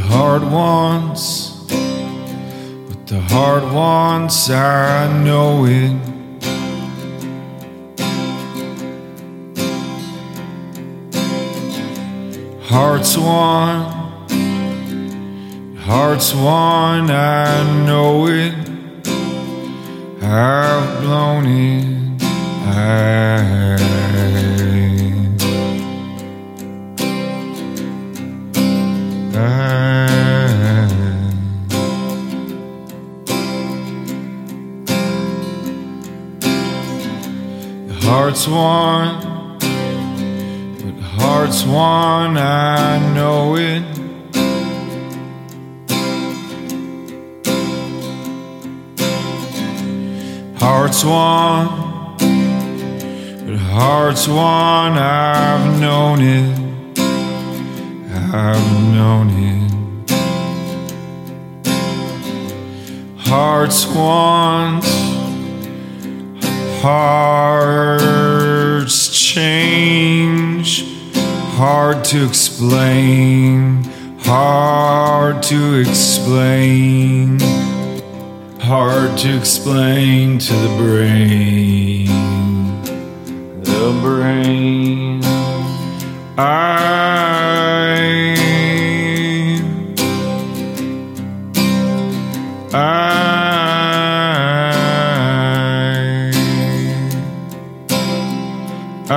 heart wants, what the heart wants, I know it. Hearts one, hearts one, I know it. I've blown it. I heart's one, but heart's one, I know it. Heart's one, but heart's one, I've known it. I've known it. Hearts want, hearts change, hard to explain, hard to explain, hard to explain to the brain, the brain. I I,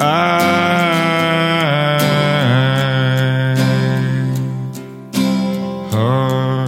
I, oh.